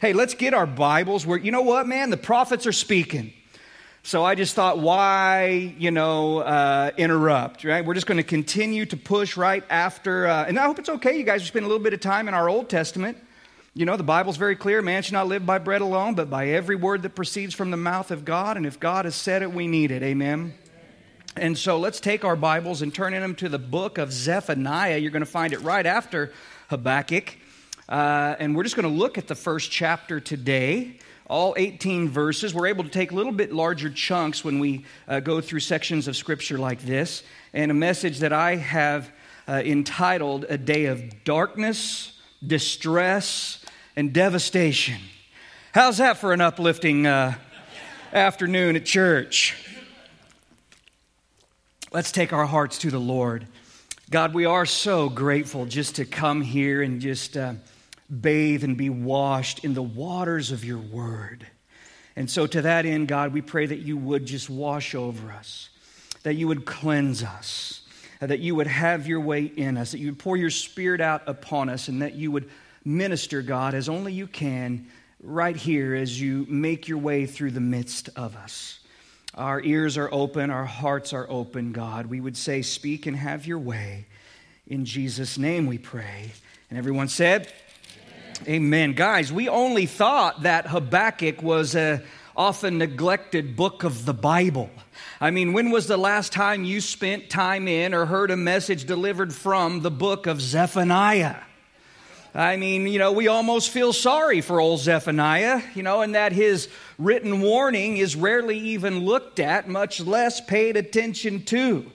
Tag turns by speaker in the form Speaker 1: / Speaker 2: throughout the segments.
Speaker 1: hey, let's get our Bibles where, you know what, man? The prophets are speaking. So I just thought, why, you know, uh, interrupt, right? We're just going to continue to push right after. Uh, and I hope it's okay. You guys spending a little bit of time in our Old Testament. You know, the Bible's very clear man should not live by bread alone, but by every word that proceeds from the mouth of God. And if God has said it, we need it. Amen. And so let's take our Bibles and turn in them to the book of Zephaniah. You're going to find it right after Habakkuk. Uh, and we're just going to look at the first chapter today all 18 verses. We're able to take a little bit larger chunks when we uh, go through sections of Scripture like this. And a message that I have uh, entitled A Day of Darkness, Distress, and Devastation. How's that for an uplifting uh, afternoon at church? Let's take our hearts to the Lord. God, we are so grateful just to come here and just uh, bathe and be washed in the waters of your word. And so, to that end, God, we pray that you would just wash over us, that you would cleanse us, that you would have your way in us, that you would pour your spirit out upon us, and that you would minister, God, as only you can right here as you make your way through the midst of us. Our ears are open, our hearts are open, God. We would say, Speak and have your way. In Jesus' name we pray. And everyone said, Amen. Guys, we only thought that Habakkuk was a often neglected book of the Bible. I mean, when was the last time you spent time in or heard a message delivered from the book of Zephaniah? I mean, you know, we almost feel sorry for old Zephaniah, you know, and that his written warning is rarely even looked at, much less paid attention to.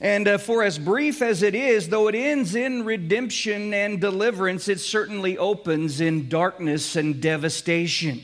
Speaker 1: And uh, for as brief as it is, though it ends in redemption and deliverance, it certainly opens in darkness and devastation.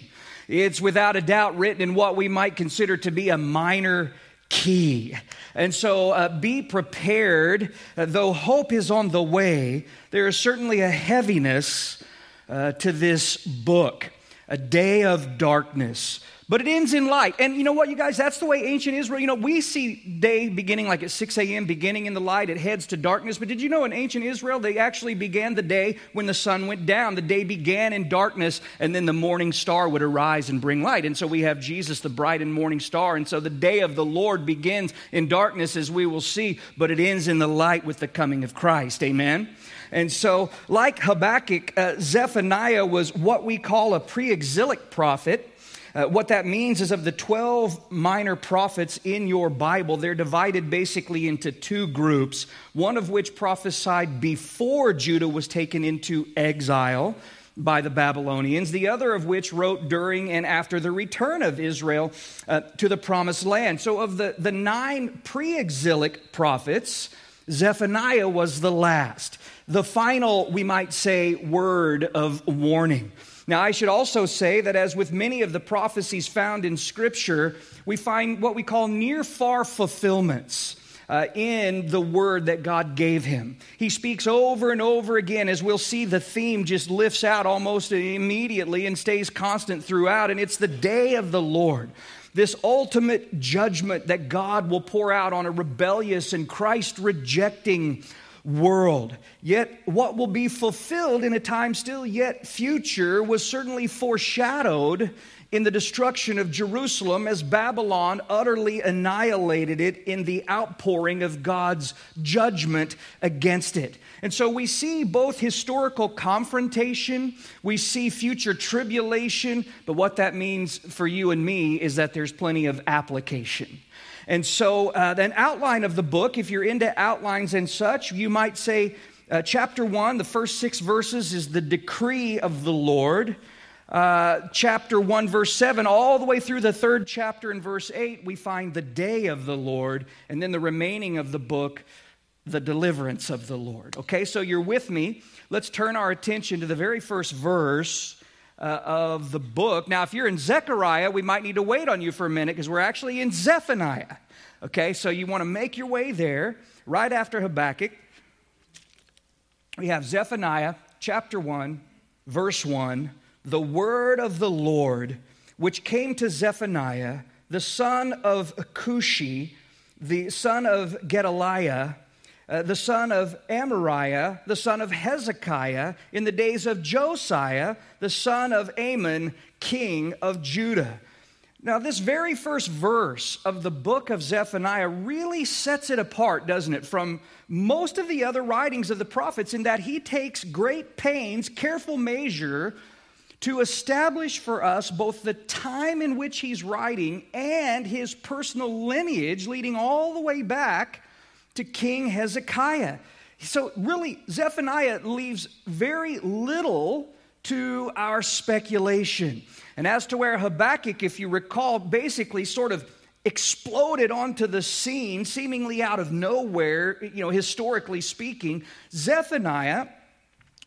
Speaker 1: It's without a doubt written in what we might consider to be a minor key. And so uh, be prepared. Uh, though hope is on the way, there is certainly a heaviness uh, to this book, a day of darkness. But it ends in light. And you know what, you guys? That's the way ancient Israel, you know, we see day beginning like at 6 a.m., beginning in the light, it heads to darkness. But did you know in ancient Israel, they actually began the day when the sun went down? The day began in darkness, and then the morning star would arise and bring light. And so we have Jesus, the bright and morning star. And so the day of the Lord begins in darkness, as we will see, but it ends in the light with the coming of Christ. Amen? And so, like Habakkuk, uh, Zephaniah was what we call a pre exilic prophet. Uh, what that means is of the 12 minor prophets in your Bible, they're divided basically into two groups, one of which prophesied before Judah was taken into exile by the Babylonians, the other of which wrote during and after the return of Israel uh, to the promised land. So, of the, the nine pre exilic prophets, Zephaniah was the last, the final, we might say, word of warning. Now, I should also say that as with many of the prophecies found in Scripture, we find what we call near far fulfillments. Uh, in the word that God gave him. He speaks over and over again, as we'll see, the theme just lifts out almost immediately and stays constant throughout, and it's the day of the Lord. This ultimate judgment that God will pour out on a rebellious and Christ rejecting world. Yet, what will be fulfilled in a time still yet future was certainly foreshadowed in the destruction of Jerusalem as Babylon utterly annihilated it in the outpouring of God's judgment against it. And so we see both historical confrontation, we see future tribulation, but what that means for you and me is that there's plenty of application. And so, uh, an outline of the book, if you're into outlines and such, you might say uh, chapter one, the first six verses, is the decree of the Lord. Uh, chapter 1, verse 7, all the way through the third chapter in verse 8, we find the day of the Lord, and then the remaining of the book, the deliverance of the Lord. Okay, so you're with me. Let's turn our attention to the very first verse uh, of the book. Now, if you're in Zechariah, we might need to wait on you for a minute because we're actually in Zephaniah. Okay, so you want to make your way there right after Habakkuk. We have Zephaniah chapter 1, verse 1. The word of the Lord, which came to Zephaniah, the son of Cushi, the son of Gedaliah, uh, the son of Amariah, the son of Hezekiah, in the days of Josiah, the son of Amon, king of Judah. Now, this very first verse of the book of Zephaniah really sets it apart, doesn't it, from most of the other writings of the prophets in that he takes great pains, careful measure to establish for us both the time in which he's writing and his personal lineage leading all the way back to King Hezekiah. So, really, Zephaniah leaves very little to our speculation. And as to where Habakkuk, if you recall, basically sort of exploded onto the scene, seemingly out of nowhere, you know, historically speaking, Zephaniah,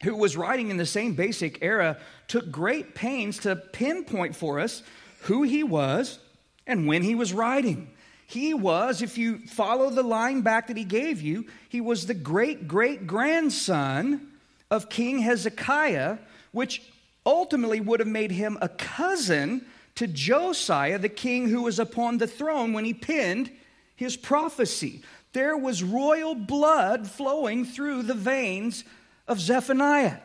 Speaker 1: who was writing in the same basic era, took great pains to pinpoint for us who he was and when he was writing. He was, if you follow the line back that he gave you, he was the great great grandson of King Hezekiah, which ultimately would have made him a cousin to Josiah, the king who was upon the throne when he penned his prophecy. There was royal blood flowing through the veins of Zephaniah.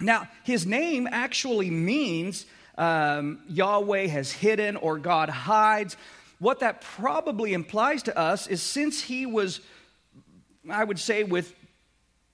Speaker 1: Now, his name actually means um, Yahweh has hidden or God hides what that probably implies to us is since he was, I would say, with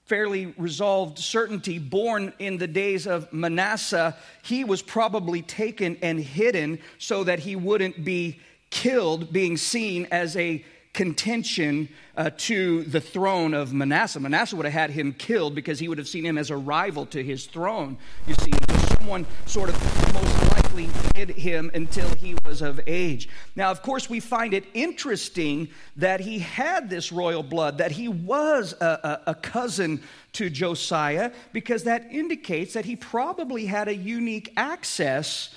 Speaker 1: fairly resolved certainty, born in the days of Manasseh, he was probably taken and hidden so that he wouldn't be killed, being seen as a contention uh, to the throne of Manasseh. Manasseh would have had him killed because he would have seen him as a rival to his throne. You see, someone sort of most likely hid him until he was of age. Now, of course, we find it interesting that he had this royal blood, that he was a, a, a cousin to Josiah, because that indicates that he probably had a unique access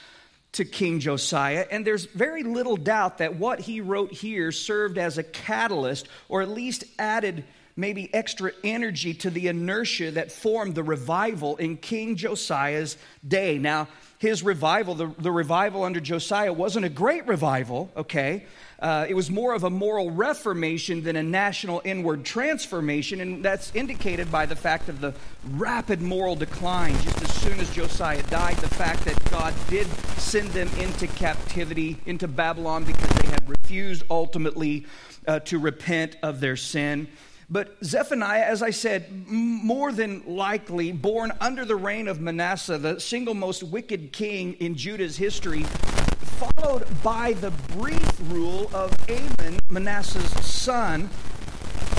Speaker 1: to King Josiah, and there's very little doubt that what he wrote here served as a catalyst, or at least added maybe extra energy to the inertia that formed the revival in King Josiah's day. Now, his revival, the, the revival under Josiah, wasn't a great revival, okay? Uh, it was more of a moral reformation than a national inward transformation, and that's indicated by the fact of the rapid moral decline just as soon as Josiah died. The fact that God did send them into captivity, into Babylon, because they had refused ultimately uh, to repent of their sin. But Zephaniah, as I said, more than likely born under the reign of Manasseh, the single most wicked king in Judah's history, followed by the brief rule of Amon, Manasseh's son,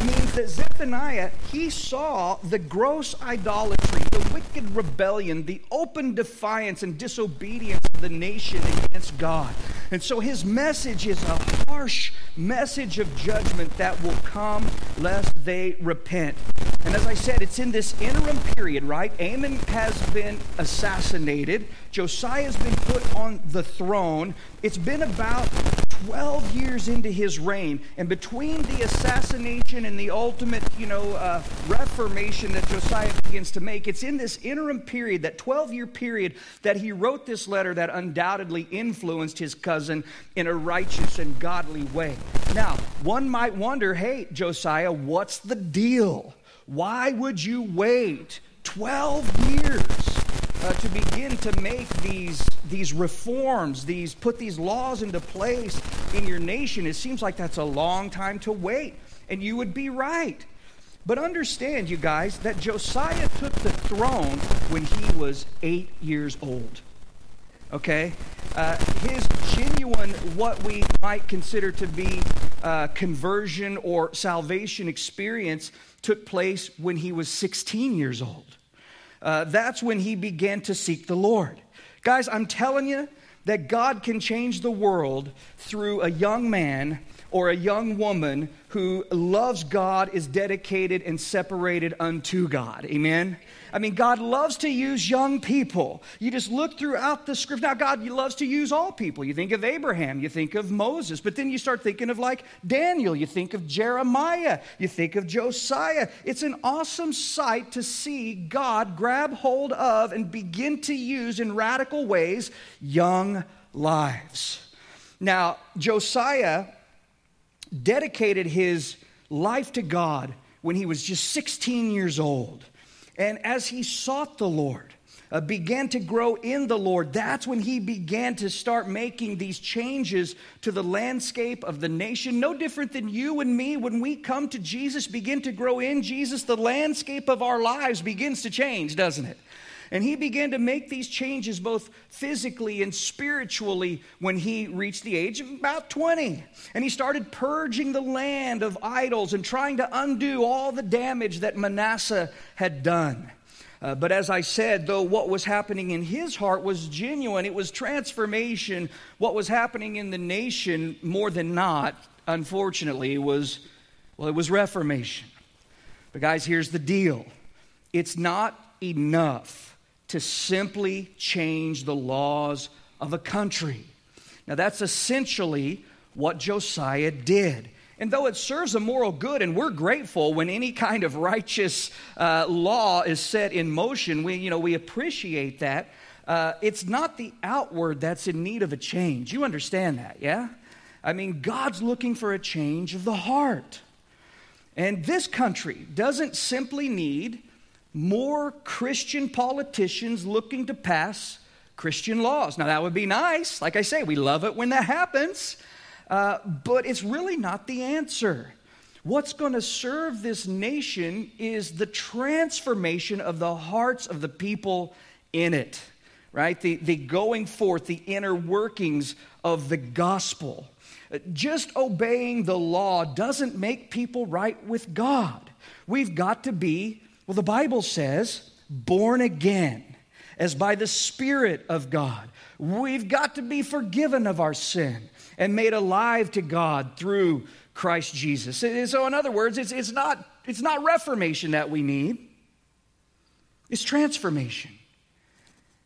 Speaker 1: means that Zephaniah, he saw the gross idolatry, the wicked rebellion, the open defiance and disobedience of the nation against God. And so his message is a harsh message of judgment that will come lest they repent. And as I said, it's in this interim period, right? Amon has been assassinated. Josiah has been put on the throne. It's been about 12 years into his reign. And between the assassination and the ultimate, you know, uh, reformation that Josiah begins to make, it's in this interim period, that 12 year period, that he wrote this letter that undoubtedly influenced his cousin in a righteous and godly way. Now, one might wonder hey, Josiah, what's the deal? Why would you wait 12 years uh, to begin to make these, these reforms, these, put these laws into place in your nation? It seems like that's a long time to wait. And you would be right. But understand, you guys, that Josiah took the throne when he was eight years old. Okay? Uh, his genuine, what we might consider to be uh, conversion or salvation experience took place when he was 16 years old. Uh, that's when he began to seek the Lord. Guys, I'm telling you that God can change the world through a young man or a young woman who loves God, is dedicated, and separated unto God. Amen? I mean, God loves to use young people. You just look throughout the script. Now, God loves to use all people. You think of Abraham, you think of Moses, but then you start thinking of like Daniel, you think of Jeremiah, you think of Josiah. It's an awesome sight to see God grab hold of and begin to use in radical ways young lives. Now, Josiah dedicated his life to God when he was just 16 years old. And as he sought the Lord, uh, began to grow in the Lord, that's when he began to start making these changes to the landscape of the nation. No different than you and me. When we come to Jesus, begin to grow in Jesus, the landscape of our lives begins to change, doesn't it? And he began to make these changes both physically and spiritually when he reached the age of about 20. And he started purging the land of idols and trying to undo all the damage that Manasseh had done. Uh, but as I said, though what was happening in his heart was genuine, it was transformation. What was happening in the nation, more than not, unfortunately, was, well, it was reformation. But guys, here's the deal it's not enough to simply change the laws of a country. Now, that's essentially what Josiah did. And though it serves a moral good, and we're grateful when any kind of righteous uh, law is set in motion, we, you know, we appreciate that. Uh, it's not the outward that's in need of a change. You understand that, yeah? I mean, God's looking for a change of the heart. And this country doesn't simply need more Christian politicians looking to pass Christian laws. Now, that would be nice. Like I say, we love it when that happens. Uh, but it's really not the answer. What's going to serve this nation is the transformation of the hearts of the people in it, right? The, the going forth, the inner workings of the gospel. Uh, just obeying the law doesn't make people right with God. We've got to be, well, the Bible says, born again as by the Spirit of God. We've got to be forgiven of our sin and made alive to God through Christ Jesus. So, in other words, it's, it's, not, it's not reformation that we need, it's transformation.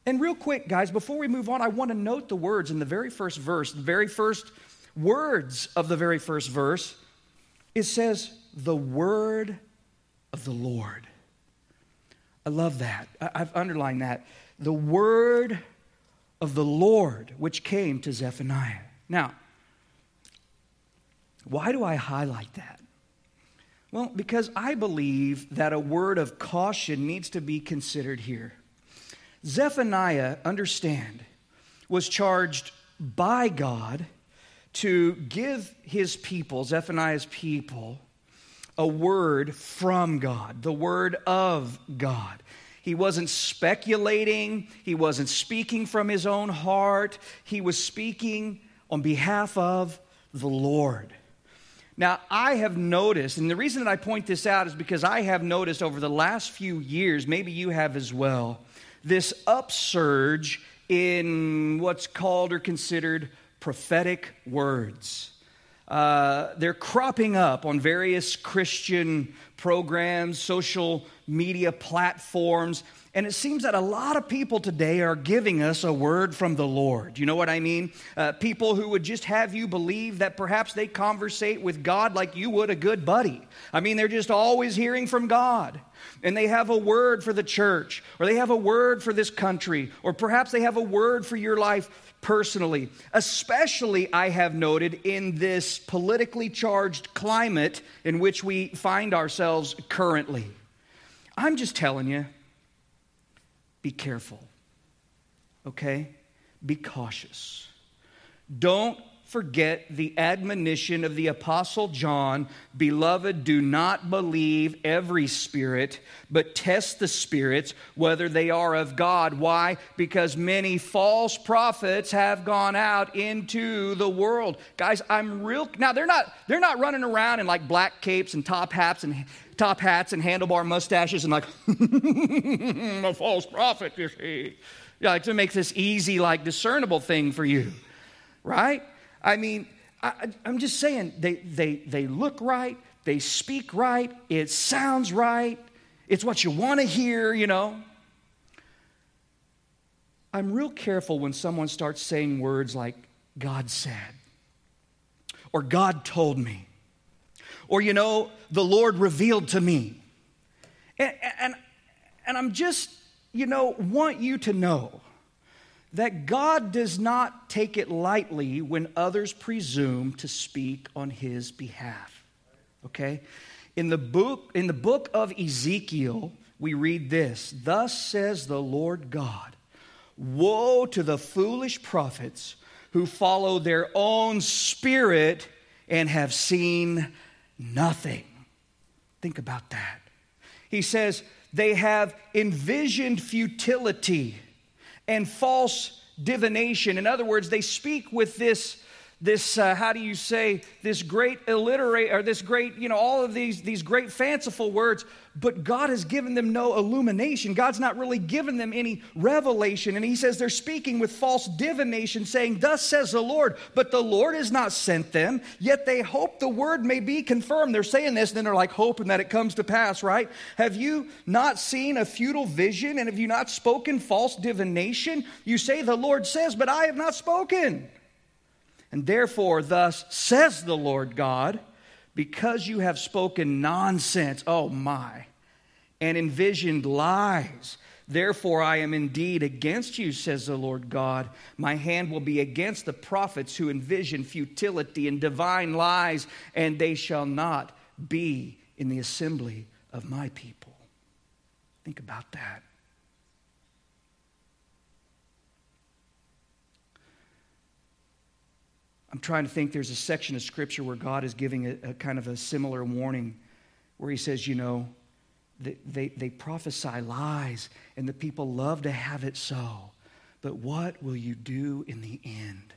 Speaker 1: And, real quick, guys, before we move on, I want to note the words in the very first verse, the very first words of the very first verse. It says, The word of the Lord. I love that. I've underlined that. The word of the Lord, which came to Zephaniah. Now, why do I highlight that? Well, because I believe that a word of caution needs to be considered here. Zephaniah, understand, was charged by God to give his people, Zephaniah's people, a word from God, the word of God. He wasn't speculating, he wasn't speaking from his own heart, he was speaking on behalf of the Lord. Now, I have noticed, and the reason that I point this out is because I have noticed over the last few years, maybe you have as well, this upsurge in what's called or considered prophetic words. Uh, they're cropping up on various Christian programs, social media platforms, and it seems that a lot of people today are giving us a word from the Lord. You know what I mean? Uh, people who would just have you believe that perhaps they conversate with God like you would a good buddy. I mean, they're just always hearing from God. And they have a word for the church, or they have a word for this country, or perhaps they have a word for your life personally. Especially, I have noted, in this politically charged climate in which we find ourselves currently. I'm just telling you be careful. Okay? Be cautious. Don't forget the admonition of the Apostle John Beloved, do not believe every spirit, but test the spirits whether they are of God. Why? Because many false prophets have gone out into the world. Guys, I'm real now they're not they're not running around in like black capes and top hats and top hats and handlebar mustaches and like a false prophet, you see. Yeah, like to make this easy, like discernible thing for you, right? I mean, I, am just saying, they, they, they look right, they speak right, it sounds right, it's what you want to hear, you know. I'm real careful when someone starts saying words like, God said, or God told me, or, you know, the Lord revealed to me. And, and, and I'm just, you know, want you to know that God does not take it lightly when others presume to speak on his behalf. Okay? In the book, in the book of Ezekiel, we read this Thus says the Lord God Woe to the foolish prophets who follow their own spirit and have seen nothing. Think about that. He says, they have envisioned futility and false divination. In other words, they speak with this this uh, how do you say this great illiterate or this great you know all of these these great fanciful words but god has given them no illumination. God's not really given them any revelation. And he says they're speaking with false divination saying thus says the lord but the lord has not sent them. Yet they hope the word may be confirmed. They're saying this and then they're like hoping that it comes to pass right? Have you not seen a futile vision? And have you not spoken false divination? You say the lord says but i have not spoken and therefore, thus says the Lord God, because you have spoken nonsense, oh my, and envisioned lies, therefore I am indeed against you, says the Lord God. My hand will be against the prophets who envision futility and divine lies, and they shall not be in the assembly of my people. Think about that. I'm trying to think there's a section of scripture where God is giving a, a kind of a similar warning where he says, you know, they, they, they prophesy lies and the people love to have it so. But what will you do in the end?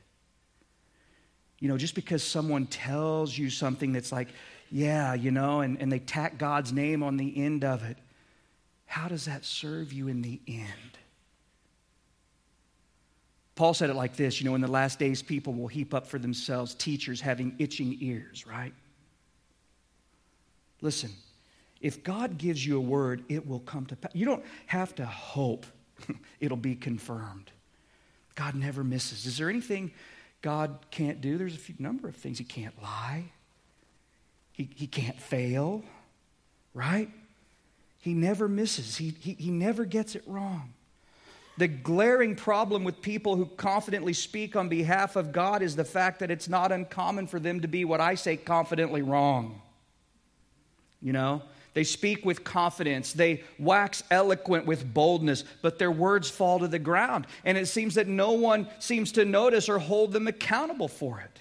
Speaker 1: You know, just because someone tells you something that's like, yeah, you know, and, and they tack God's name on the end of it, how does that serve you in the end? Paul said it like this you know, in the last days, people will heap up for themselves teachers having itching ears, right? Listen, if God gives you a word, it will come to pass. You don't have to hope it'll be confirmed. God never misses. Is there anything God can't do? There's a few, number of things. He can't lie, he, he can't fail, right? He never misses, he, he, he never gets it wrong. The glaring problem with people who confidently speak on behalf of God is the fact that it's not uncommon for them to be what I say confidently wrong. You know, they speak with confidence, they wax eloquent with boldness, but their words fall to the ground. And it seems that no one seems to notice or hold them accountable for it.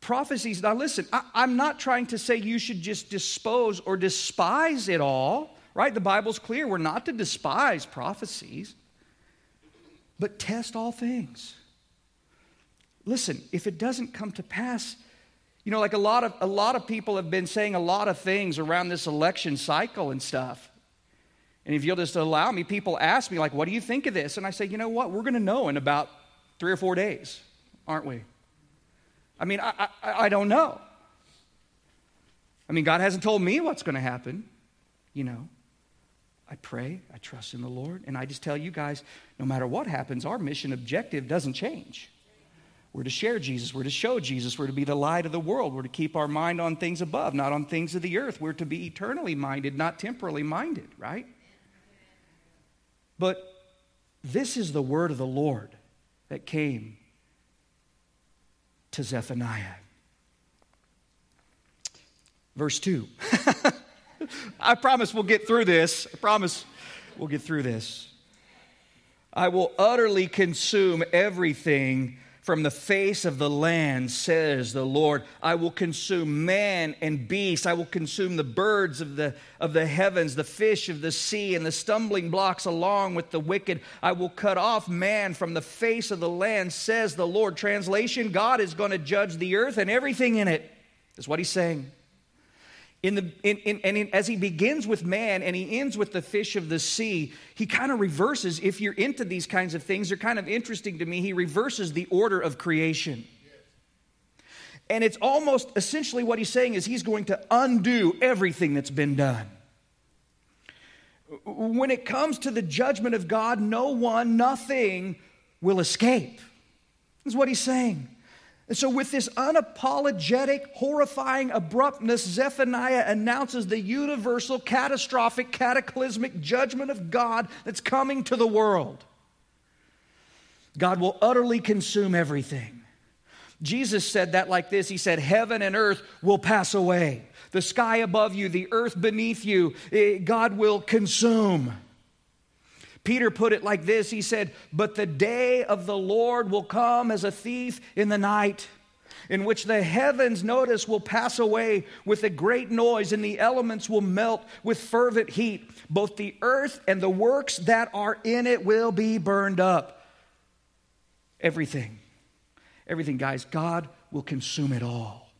Speaker 1: Prophecies, now listen, I, am not trying to say you should just dispose or despise it all right? The Bible's clear. We're not to despise prophecies, but test all things. Listen, if it doesn't come to pass, you know, like a lot of a lot of people have been saying a lot of things around this election cycle and stuff. And if you'll just allow me, people ask me, like, what do you think of this? And I say, you know what? We're going to know in about three or four days, aren't we? I mean, I, I, I don't know. I mean, God hasn't told me what's going to happen, you know. I pray, I trust in the Lord, and I just tell you guys no matter what happens, our mission objective doesn't change. We're to share Jesus. We're to show Jesus. We're to be the light of the world. We're to keep our mind on things above, not on things of the earth. We're to be eternally minded, not temporally minded, right? But this is the word of the Lord that came to Zephaniah. Verse 2. I promise we'll get through this. I promise we'll get through this. I will utterly consume everything from the face of the land, says the Lord. I will consume man and beast. I will consume the birds of the, of the heavens, the fish of the sea, and the stumbling blocks along with the wicked. I will cut off man from the face of the land, says the Lord. Translation God is going to judge the earth and everything in it, is what he's saying. In the, in, in, and in, as he begins with man and he ends with the fish of the sea, he kind of reverses. If you're into these kinds of things, they're kind of interesting to me. He reverses the order of creation. And it's almost essentially what he's saying is he's going to undo everything that's been done. When it comes to the judgment of God, no one, nothing will escape. Is what he's saying. And so, with this unapologetic, horrifying abruptness, Zephaniah announces the universal, catastrophic, cataclysmic judgment of God that's coming to the world. God will utterly consume everything. Jesus said that like this He said, Heaven and earth will pass away. The sky above you, the earth beneath you, eh, God will consume. Peter put it like this He said, But the day of the Lord will come as a thief in the night in which the heavens, notice, will pass away with a great noise, and the elements will melt with fervent heat. Both the earth and the works that are in it will be burned up. Everything. Everything, guys. God will consume it all.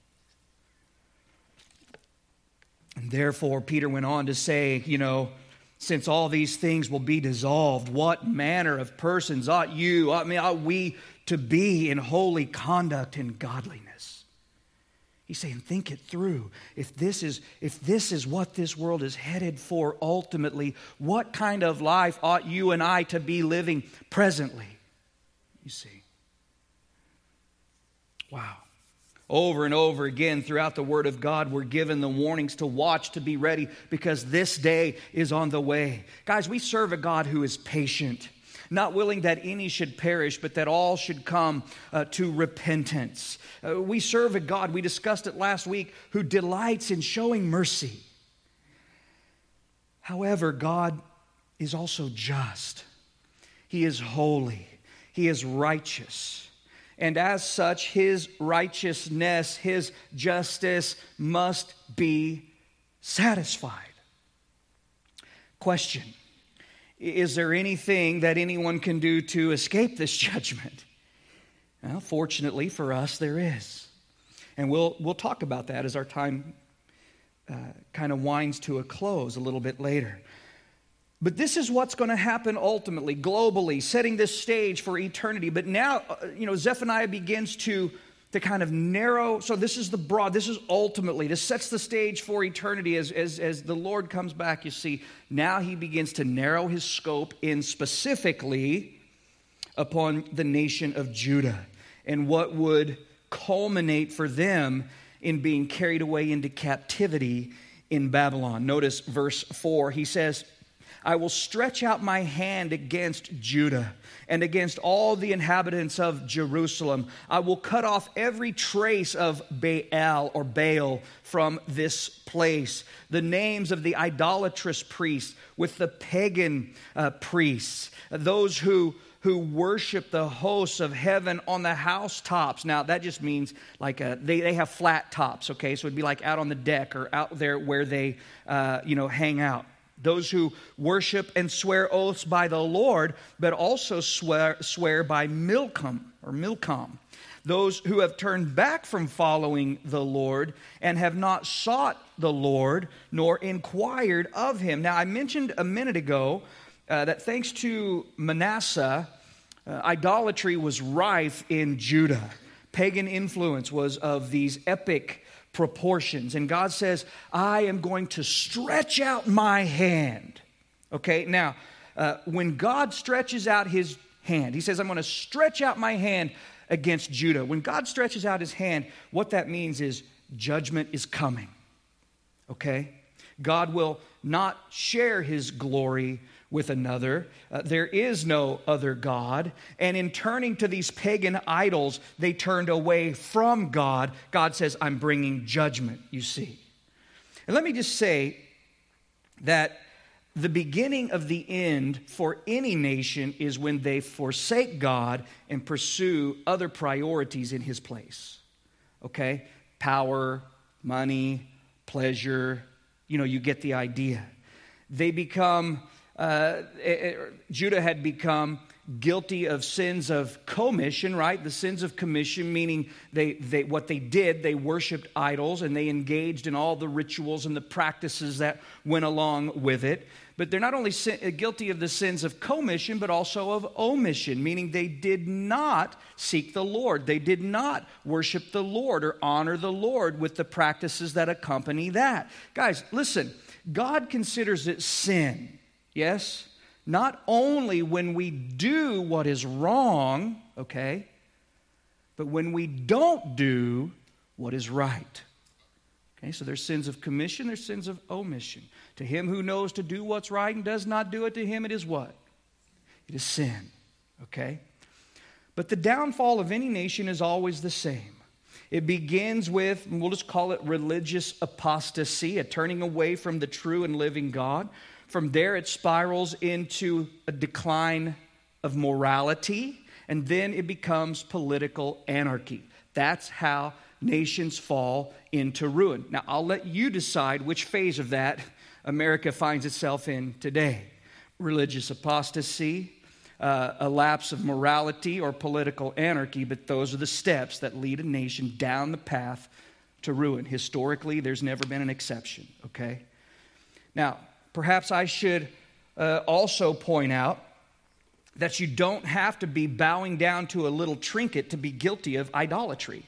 Speaker 1: And therefore, Peter went on to say, you know, since all these things will be dissolved, what manner of persons ought you, ought, ought we to be in holy conduct and godliness. He's saying, think it through. If this is, if this is what this world is headed for ultimately, what kind of life ought you and I to be living presently? You see. Wow. Over and over again throughout the Word of God, we're given the warnings to watch, to be ready, because this day is on the way. Guys, we serve a God who is patient not willing that any should perish, but that all should come uh, to repentance. Uh, we serve a God, we discussed it last week, who delights in showing mercy. However, God is also just, He is holy, He is righteous. And as such, His righteousness, His justice must be satisfied. Question is there anything that anyone can do to escape this judgment? Well, fortunately for us, there is. And we'll, we'll talk about that as our time uh, kind of winds to a close a little bit later. But this is what's going to happen ultimately, globally, setting this stage for eternity. But now, uh, you know, Zephaniah begins to to kind of narrow. So, this is the broad, this is ultimately, this sets the stage for eternity as, as, as the Lord comes back. You see, now he begins to narrow his scope in specifically upon the nation of Judah and what would culminate for them in being carried away into captivity in Babylon. Notice verse 4. He says, I will stretch out my hand against Judah and against all the inhabitants of Jerusalem. I will cut off every trace of Baal or Baal from this place. The names of the idolatrous priests with the pagan uh, priests, those who who worship the hosts of heaven on the housetops. Now, that just means like a, uh, they, they have flat tops, okay? So it'd be like out on the deck or out there where they, uh, you know, hang out those who worship and swear oaths by the Lord, but also swear, swear by Milcom or Milcom. Those who have turned back from following the Lord and have not sought the Lord nor inquired of him. Now, I mentioned a minute ago uh, that thanks to Manasseh, uh, idolatry was rife in Judah. Pagan influence was of these epic proportions. And God says, I am going to stretch out my hand. Okay, now, uh, when God stretches out his hand, he says, I'm going to stretch out my hand against Judah. When God stretches out his hand, what that means is judgment is coming. Okay? God will not share his glory with another. Uh, there is no other God. And in turning to these pagan idols, they turned away from God. God says, I'm bringing judgment, you see. And let me just say that the beginning of the end for any nation is when they forsake God and pursue other priorities in his place. Okay? Power, money, pleasure, you know, you get the idea. They become uh, it, Judah had become guilty of sins of commission, right? The sins of commission, meaning they, they, what they did, they worshiped idols and they engaged in all the rituals and the practices that went along with it. But they're not only sin, uh, guilty of the sins of commission, but also of omission, meaning they did not seek the Lord. They did not worship the Lord or honor the Lord with the practices that accompany that. Guys, listen, God considers it sin Yes? Not only when we do what is wrong, okay, but when we don't do what is right. Okay, so there's sins of commission, there's sins of omission. To him who knows to do what's right and does not do it, to him it is what? It is sin. Okay? But the downfall of any nation is always the same. It begins with, we'll just call it religious apostasy, a turning away from the true and living God. From there, it spirals into a decline of morality, and then it becomes political anarchy. That's how nations fall into ruin. Now, I'll let you decide which phase of that America finds itself in today religious apostasy, uh, a lapse of morality, or political anarchy, but those are the steps that lead a nation down the path to ruin. Historically, there's never been an exception, okay? Now, perhaps I should uh, also point out that you don't have to be bowing down to a little trinket to be guilty of idolatry,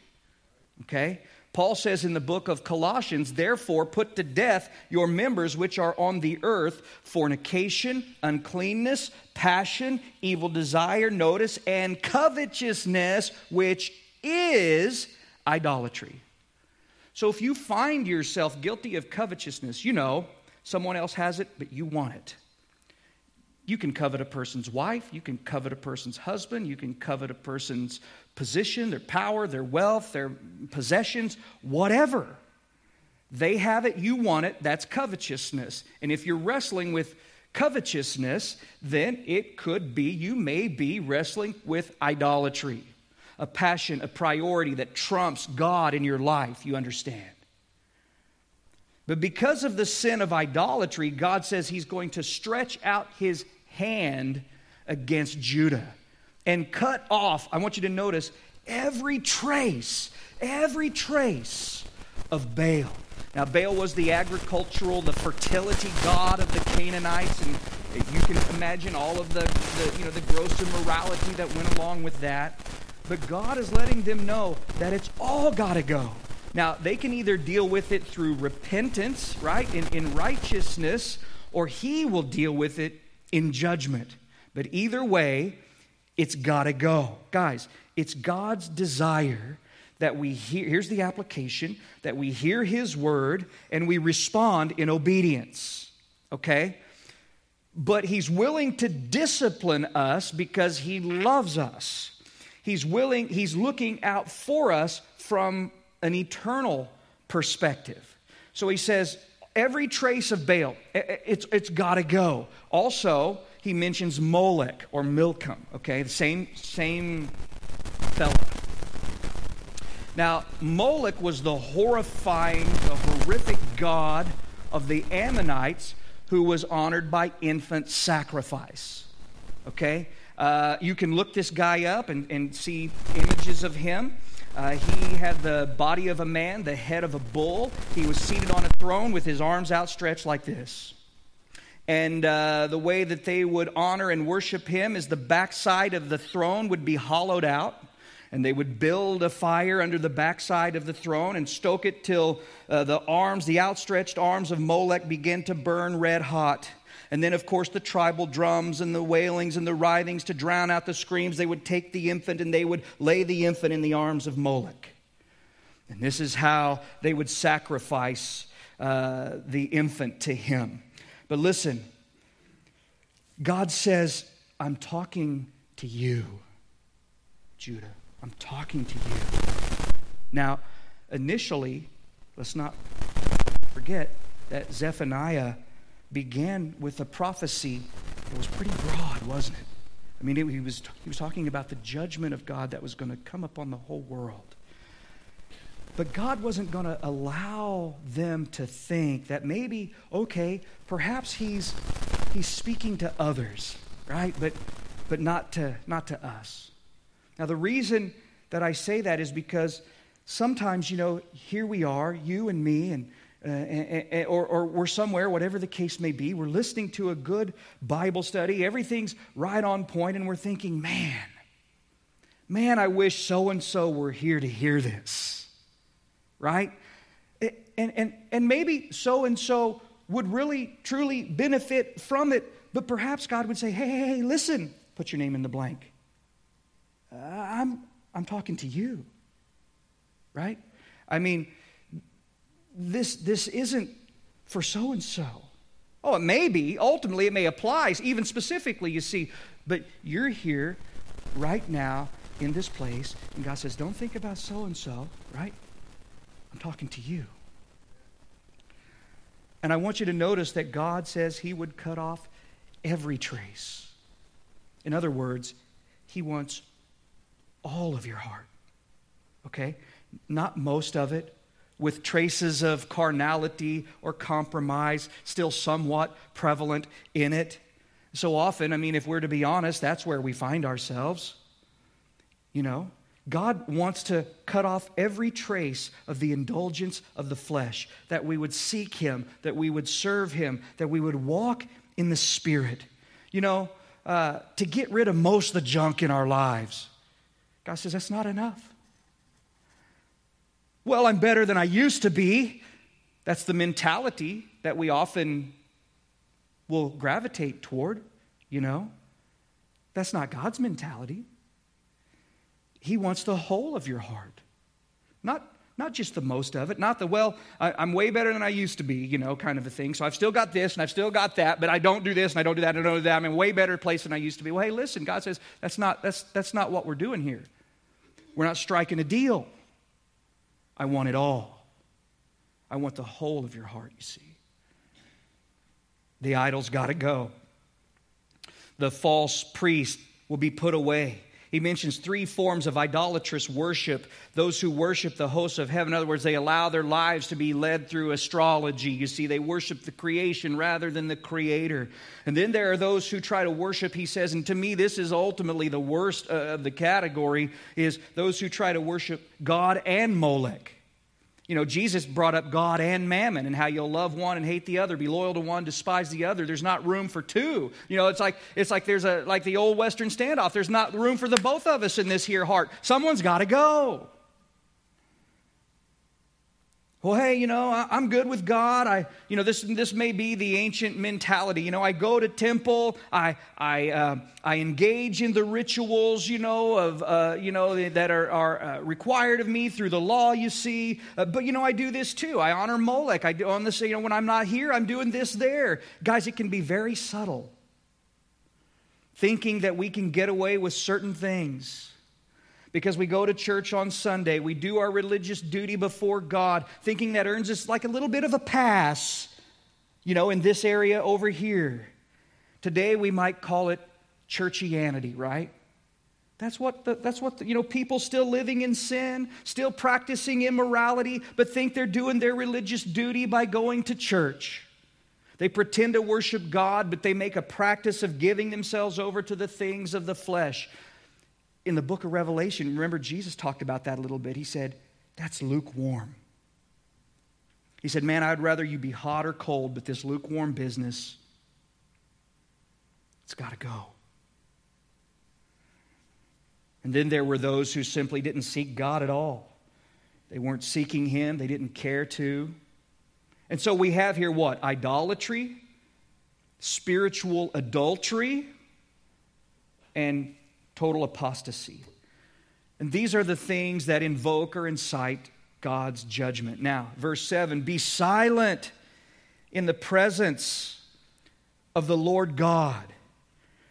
Speaker 1: okay? Paul says in the book of Colossians, therefore put to death your members which are on the earth fornication, uncleanness, passion, evil desire, notice, and covetousness, which is idolatry. So if you find yourself guilty of covetousness, you know someone else has it, but you want it. You can covet a person's wife, you can covet a person's husband, you can covet a person's position, their power, their wealth, their possessions, whatever. They have it, you want it, that's covetousness. And if you're wrestling with covetousness, then it could be, you may be wrestling with idolatry, a passion, a priority that trumps God in your life, you understand. But because of the sin of idolatry, God says He's going to stretch out His hand against Judah and cut off, I want you to notice, every trace, every trace of Baal. Now, Baal was the agricultural, the fertility god of the Canaanites, and you can imagine all of the, the, you know, the gross immorality that went along with that. But God is letting them know that it's all got to go. Now, they can either deal with it through repentance, right, in, in righteousness, or He will deal with it in judgment. But either way, it's got to go. Guys, it's God's desire that we hear, here's the application, that we hear His word and we respond in obedience. Okay? But He's willing to discipline us because He loves us. He's willing, He's looking out for us from an eternal perspective. So He says, every trace of Baal, it's, it's got to go. Also, he mentions Molech or Milcom, okay, the same, same fellow. Now, Molech was the horrifying, the horrific god of the Ammonites who was honored by infant sacrifice. Okay? Uh, you can look this guy up and, and see images of him. Uh, he had the body of a man, the head of a bull. He was seated on a throne with his arms outstretched like this. And uh, the way that they would honor and worship him is the backside of the throne would be hollowed out. And they would build a fire under the backside of the throne and stoke it till uh, the arms, the outstretched arms of Molech, began to burn red hot. And then, of course, the tribal drums and the wailings and the writhings to drown out the screams. They would take the infant and they would lay the infant in the arms of Moloch. And this is how they would sacrifice uh, the infant to him. But listen, God says, I'm talking to you, Judah. I'm talking to you. Now, initially, let's not forget that Zephaniah began with a prophecy that was pretty broad, wasn't it? I mean, it, he, was, he was talking about the judgment of God that was going to come upon the whole world. But God wasn't going to allow them to think that maybe, okay, perhaps he's, he's speaking to others, right? But, but not, to, not to us. Now, the reason that I say that is because sometimes, you know, here we are, you and me, and, uh, or, or we're somewhere, whatever the case may be, we're listening to a good Bible study, everything's right on point, and we're thinking, man, man, I wish so and so were here to hear this right? And, and, and maybe so and so would really, truly benefit from it, but perhaps God would say, hey, hey, hey, listen, put your name in the blank. Uh, I'm, I'm talking to you, right? I mean, this, this isn't for so and so. Oh, it may be. Ultimately, it may apply, even specifically, you see. But you're here right now in this place, and God says, Don't think about so and so, right? I'm talking to you. And I want you to notice that God says He would cut off every trace. In other words, He wants all of your heart. Okay? Not most of it, with traces of carnality or compromise still somewhat prevalent in it. So often, I mean, if we're to be honest, that's where we find ourselves. You know, God wants to cut off every trace of the indulgence of the flesh, that we would seek Him, that we would serve Him, that we would walk in the Spirit. You know, uh, to get rid of most of the junk in our lives. God says that's not enough. Well, I'm better than I used to be. That's the mentality that we often will gravitate toward, you know. That's not God's mentality. He wants the whole of your heart. Not, not just the most of it, not the, well, I, am way better than I used to be, you know, kind of a thing. So I've still got this and I've still got that, but I don't do this and I don't do that and I don't do that. I'm in a way better place than I used to be. Well, hey, listen, God says that's not, that's, that's not what we're doing here. We're not striking a deal. I want it all. I want the whole of your heart, you see. The idol's got to go. The false priest will be put away. He mentions three forms of idolatrous worship those who worship the hosts of heaven. In other words, they allow their lives to be led through astrology. You see, they worship the creation rather than the creator. And then there are those who try to worship, he says, and to me, this is ultimately the worst uh, of the category, is those who try to worship God and Molech. You know, Jesus brought up God and mammon and how you'll love one and hate the other, be loyal to one, despise the other. There's not room for two. You know, it's like it's like there's a like the old western standoff. There's not room for the both of us in this here heart. Someone's got to go well hey you know I, am good with god. I you know this this may be the ancient mentality. You know i go to temple. I i uh, i engage in the rituals you know of uh, you know that are, are uh, required of me through the law you see. Uh, but you know i do this too. I honor molech. I do on this you know when i'm not here i'm doing this there. Guys it can be very subtle. Thinking that we can get away with certain things because we go to church on Sunday, we do our religious duty before God, thinking that earns us like a little bit of a pass, you know, in this area over here. Today we might call it churchianity, right? That's what, the, that's what the, you know, people still living in sin, still practicing immorality, but think they're doing their religious duty by going to church. They pretend to worship God, but they make a practice of giving themselves over to the things of the flesh in the book of Revelation, remember Jesus talked about that a little bit. He said, That's lukewarm. He said, Man, I'd rather you be hot or cold, but this lukewarm business, it's got to go. And then there were those who simply didn't seek God at all. They weren't seeking Him, they didn't care to. And so we have here what? Idolatry, spiritual adultery, and total apostasy. And these are the things that invoke or incite God's judgment. Now, verse 7 Be silent in the presence of the Lord God,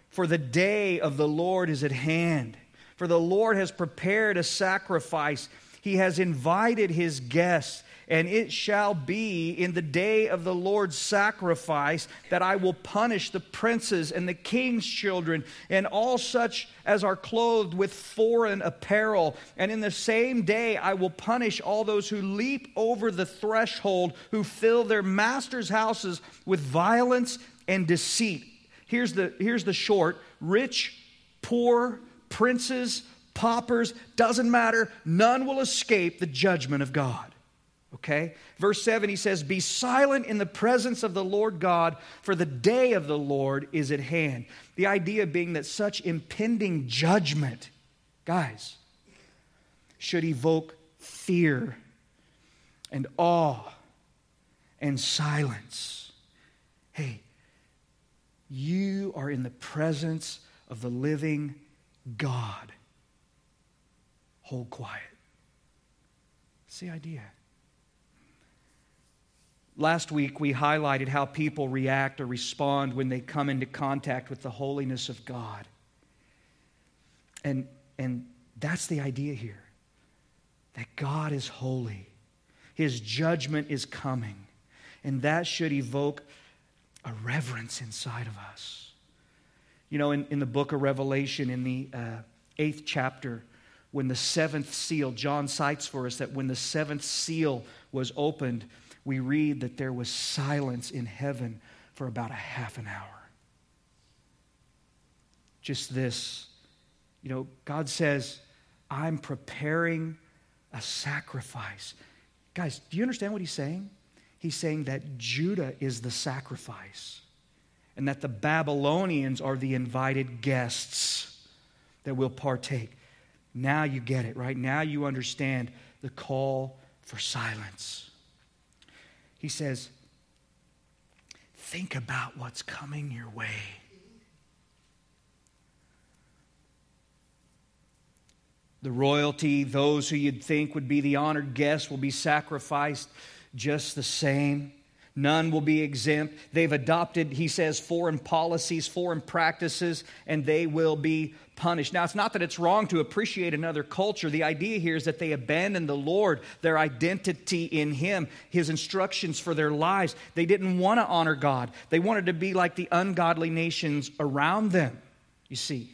Speaker 1: for the day of the Lord is at hand. For the Lord has prepared a sacrifice, He has invited His guests. And it shall be in the day of the Lord's sacrifice that I will punish the princes and the king's children and all such as are clothed with foreign apparel. And in the same day I will punish all those who leap over the threshold, who fill their master's houses with violence and deceit. Here's the, here's the short rich, poor, princes, paupers, doesn't matter. None will escape the judgment of God. Okay? Verse 7, he says, Be silent in the presence of the Lord God, for the day of the Lord is at hand. The idea being that such impending judgment, guys, should evoke fear and awe and silence. Hey, you are in the presence of the living God. Hold quiet. The idea. Last week, we highlighted how people react or respond when they come into contact with the holiness of God. And, and That's the idea here that God is holy, His judgment is coming, and that should evoke a reverence inside of us. You know, in, in the book of Revelation, in the uh, eighth chapter, when the seventh seal, John cites for us that when the seventh seal was opened, we read that there was silence in heaven for about a half an hour. Just this, you know, God says, I'm preparing a sacrifice. Guys, do you understand what he's saying? He's saying that Judah is the sacrifice and that the Babylonians are the invited guests that will partake. Now you get it, right? Now you understand the call for silence. He says, Think about what's coming your way. The royalty, those who you'd think would be the honored guests, will be sacrificed just the same. None will be exempt. They've adopted, he says, foreign policies, foreign practices, and they will be punished. Now, it's not that it's wrong to appreciate another culture. The idea here is that they abandoned the Lord, their identity in Him, His instructions for their lives. They didn't want to honor God, they wanted to be like the ungodly nations around them, you see.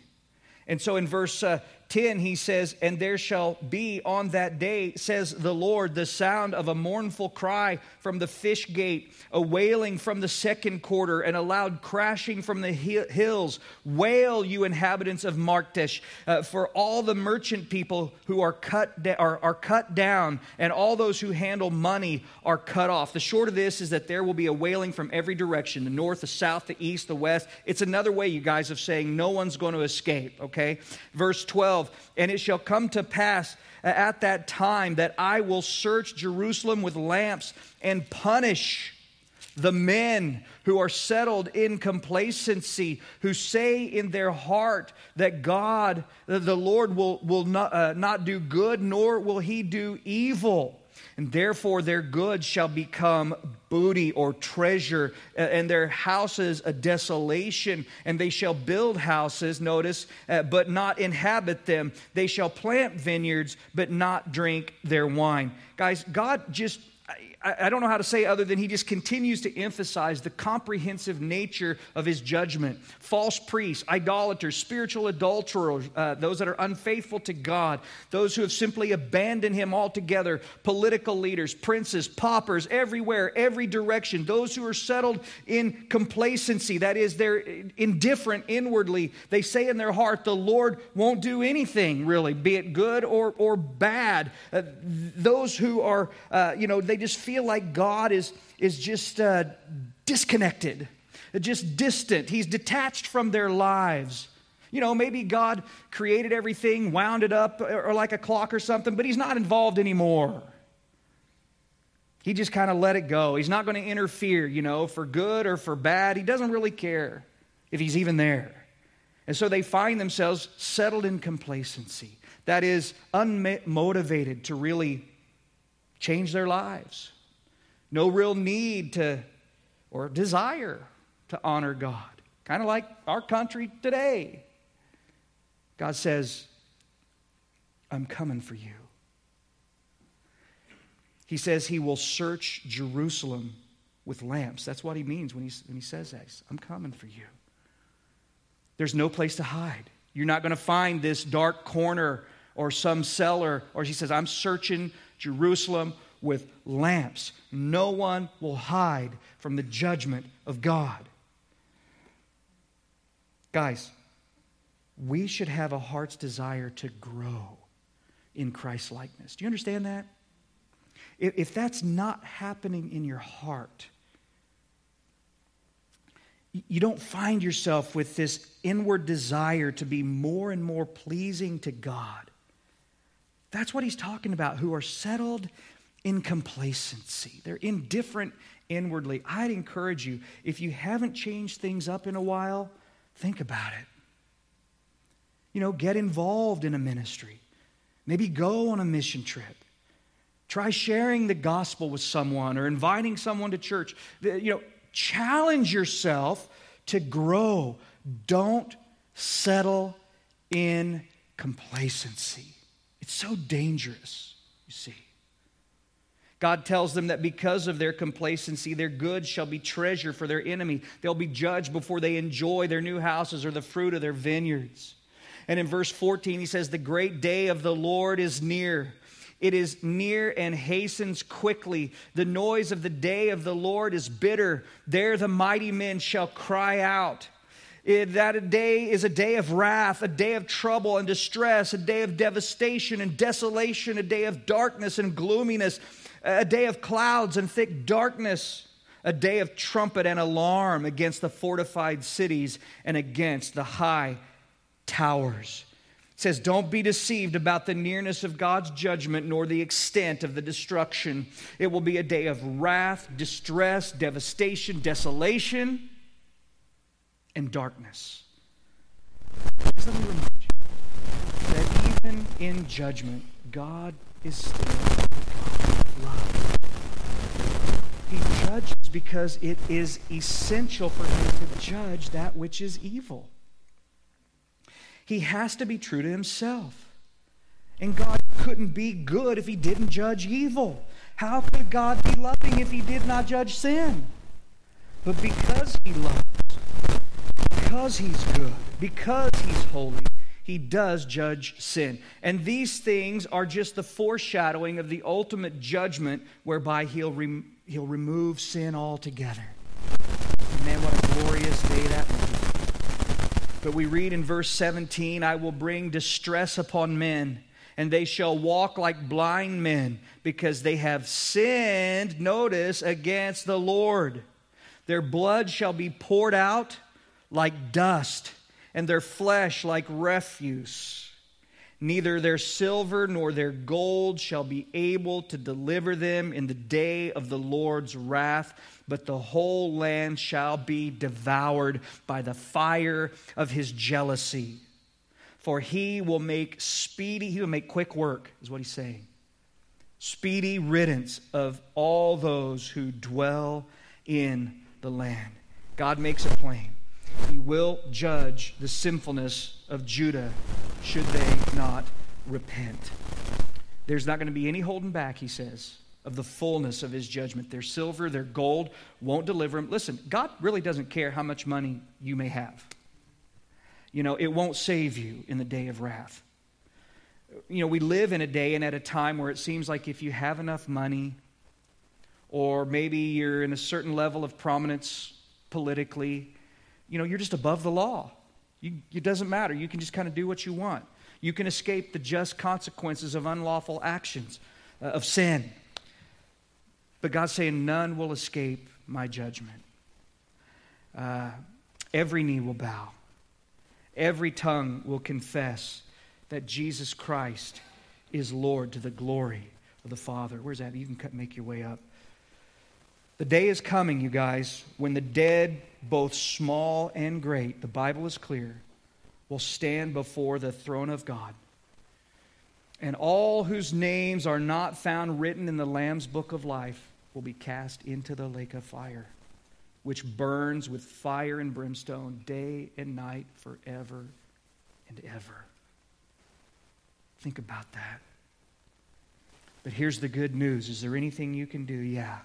Speaker 1: And so in verse uh, 10, he says, And there shall be on that day, says the Lord, the sound of a mournful cry from the fish gate, a wailing from the second quarter, and a loud crashing from the hills. Wail, you inhabitants of Maktesh, uh, for all the merchant people who are cut, da- are, are cut down, and all those who handle money are cut off. The short of this is that there will be a wailing from every direction the north, the south, the east, the west. It's another way, you guys, of saying no one's going to escape, okay? Verse 12. 12 And it shall come to pass at that time that I will search Jerusalem with lamps and punish the men who are settled in complacency, who say in their heart that God, that the Lord, will, will not, uh, not do good, nor will he do evil and therefore their goods shall become booty or treasure, and their houses a desolation, and they shall build houses, notice, uh, but not inhabit them. They shall plant vineyards, but not drink their wine. Guys, God just I, don't know how to say other than he just continues to emphasize the comprehensive nature of his judgment. False priests, idolaters, spiritual adulterers, uh, those that are unfaithful to God, those who have simply abandoned him altogether, political leaders, princes, paupers, everywhere, every direction, those who are settled in complacency, that is, they're indifferent inwardly. They say in their heart, the Lord won't do anything really, be it good or, or bad. Uh, those who are, uh, you know, they just feel like God is, is just uh, disconnected, just distant. He's detached from their lives. You know, maybe God created everything, wound it up, or like a clock or something, but He's not involved anymore. He just kind of let it go. He's not going to interfere, you know, for good or for bad. He doesn't really care if He's even there. And so they find themselves settled in complacency. That is, unmotivated to really change their lives no real need to or desire to honor God. Kind of like our country today. God says, I'm coming for you. He says he will search Jerusalem with lamps. That's what he means when he, when he says that. I'm coming for you. There's no place to hide. You're not going to find this dark corner or some cellar, or he says, I'm searching Jerusalem with lamps. No one will hide from the judgment of God. Guys, we should have a heart's desire to grow in Christ's likeness. Do you understand that? If, if that's not happening in your heart, you don't find yourself with this inward desire to be more and more pleasing to God. That's what he's talking about, who are settled in complacency. They're indifferent inwardly. I'd encourage you, if you haven't changed things up in a while, think about it. You know, get involved in a ministry. Maybe go on a mission trip. Try sharing the gospel with someone or inviting someone to church. You know, challenge yourself to grow. Don't settle in complacency. It's so dangerous, you see. God tells them that because of their complacency, their goods shall be treasure for their enemy. They'll be judged before they enjoy their new houses or the fruit of their vineyards. And in verse 14, he says, The great day of the Lord is near. It is near and hastens quickly. The noise of the day of the Lord is bitter. There the mighty men shall cry out. It, that day is a day of wrath, a day of trouble and distress, a day of devastation and desolation, a day of darkness and gloominess, a day of clouds and thick darkness, a day of trumpet and alarm against the fortified cities and against the high towers. It says, Don't be deceived about the nearness of God's judgment nor the extent of the destruction. It will be a day of wrath, distress, devastation, desolation, and darkness. Let me remind you that even in judgment, God is still God love. He judges because it is essential for him to judge that which is evil. He has to be true to himself. And God couldn't be good if he didn't judge evil. How could God be loving if he did not judge sin? But because he loves, because he's good, because he's holy, he does judge sin. And these things are just the foreshadowing of the ultimate judgment whereby he'll, he'll remove sin altogether. Man, what a glorious day that will. But we read in verse 17, I will bring distress upon men, and they shall walk like blind men, because they have sinned, notice, against the Lord. Their blood shall be poured out like dust, and their flesh like refuse. Neither their silver nor their gold shall be able to deliver them in the day of the Lord's wrath, but the whole land shall be devoured by the fire of his jealousy. For he will make speedy, he will make quick work, is what he's saying. Speedy riddance of all those who dwell in the land. God makes it plain. He will judge the sinfulness of Judah should they not repent. There's not going to be any holding back, he says, of the fullness of his judgment. Their silver, their gold won't deliver him. Listen, God really doesn't care how much money you may have. You know, it won't save you in the day of wrath. You know, we live in a day and at a time where it seems like if you have enough money, or maybe you're in a certain level of prominence politically, you know, you're just above the law. You, it doesn't matter. You can just kind of do what you want. You can escape the just consequences of unlawful actions, uh, of sin. But God's saying, none will escape my judgment. Uh, every knee will bow, every tongue will confess that Jesus Christ is Lord to the glory of the Father. Where's that? You can make your way up. The day is coming, you guys, when the dead, both small and great, the Bible is clear, will stand before the throne of God. And all whose names are not found written in the Lamb's book of life will be cast into the lake of fire, which burns with fire and brimstone day and night forever and ever. Think about that. But here's the good news. Is there anything you can do? Yeah.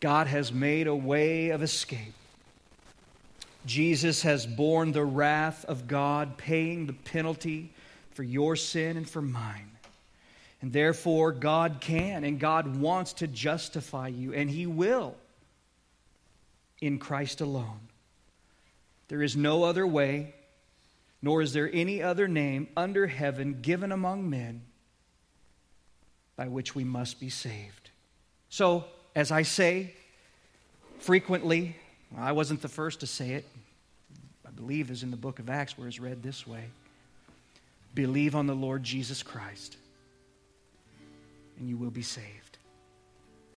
Speaker 1: God has made a way of escape. Jesus has borne the wrath of God, paying the penalty for your sin and for mine. And therefore, God can and God wants to justify you, and He will in Christ alone. There is no other way, nor is there any other name under heaven given among men by which we must be saved. So, as I say frequently, I wasn't the first to say it. I believe is in the book of Acts where it's read this way Believe on the Lord Jesus Christ, and you will be saved.